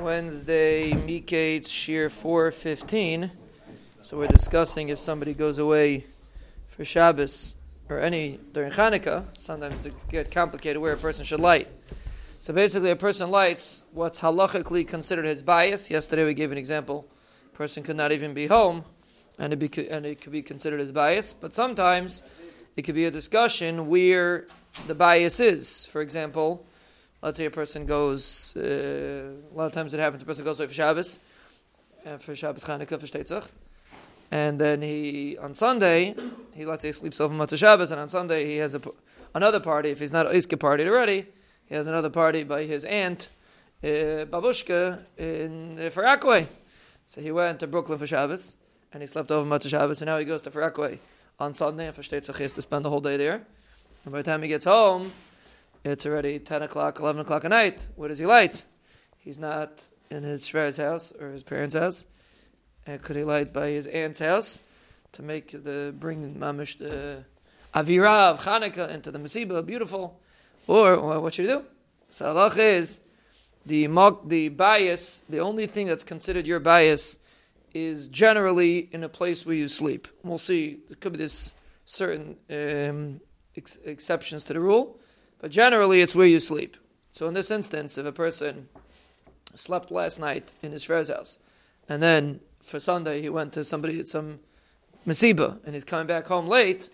Wednesday, Miketz Shiur 415. So we're discussing if somebody goes away for Shabbos or any during Hanukkah. Sometimes it get complicated where a person should light. So basically, a person lights what's halachically considered his bias. Yesterday we gave an example. A person could not even be home, and it, be, and it could be considered his bias. But sometimes it could be a discussion where the bias is. For example, let's say a person goes, uh, a lot of times it happens, a person goes away for Shabbos, uh, for Shabbos Chanukah, for Shtetzach, and then he, on Sunday, he, let's say, sleeps over Motzei Shabbos, and on Sunday he has a, another party, if he's not Iska party already, he has another party by his aunt, uh, Babushka, in uh, Far Rockaway. So he went to Brooklyn for Shabbos, and he slept over Motzei Shabbos, and now he goes to Far Rockaway on Sunday, and for Shtetzach he has to spend the whole day there. And by the time he gets home, it's already 10 o'clock, 11 o'clock at night. Where does he light? He's not in his shver's house or his parents' house. And could he light by his aunt's house to make the bring mamish the avira of Hanukkah into the Masiba beautiful? Or, what should he do? So is the the bias. The only thing that's considered your bias is generally in a place where you sleep. We'll see. There could be this certain um, ex- exceptions to the rule. But generally, it's where you sleep. So in this instance, if a person slept last night in his friend's house, and then for Sunday he went to somebody at some masiba, and he's coming back home late,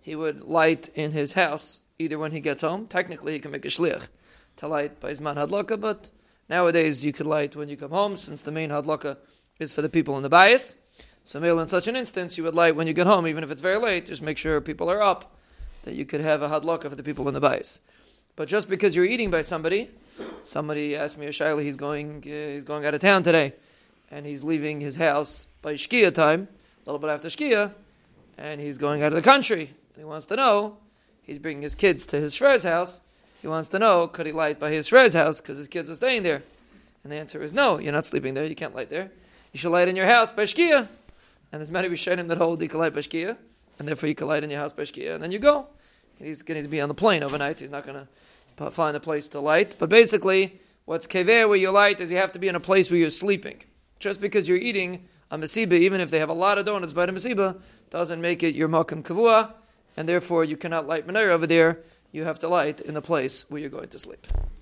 he would light in his house either when he gets home. Technically, he can make a shliach to light by his man hadlaka, but nowadays you could light when you come home, since the main hadlaka is for the people in the bias. So, in such an instance, you would light when you get home, even if it's very late. Just make sure people are up that you could have a hadlaka for the people in the bias. But just because you're eating by somebody, somebody asked me, a Shaila, he's going, uh, he's going out of town today, and he's leaving his house by Shkia time, a little bit after Shkia, and he's going out of the country. And he wants to know, he's bringing his kids to his Shver's house. He wants to know, could he light by his Shver's house because his kids are staying there? And the answer is no, you're not sleeping there, you can't light there. You should light in your house by Shkia. And there's many Rishonim that hold you can light by Shkia, and therefore you collide in your house by and then you go. He's going to be on the plane overnight, so he's not going to find a place to light. But basically, what's kever where you light is you have to be in a place where you're sleeping. Just because you're eating a masiba, even if they have a lot of donuts by the masiba, doesn't make it your makom kavua, and therefore you cannot light menorah over there. You have to light in the place where you're going to sleep.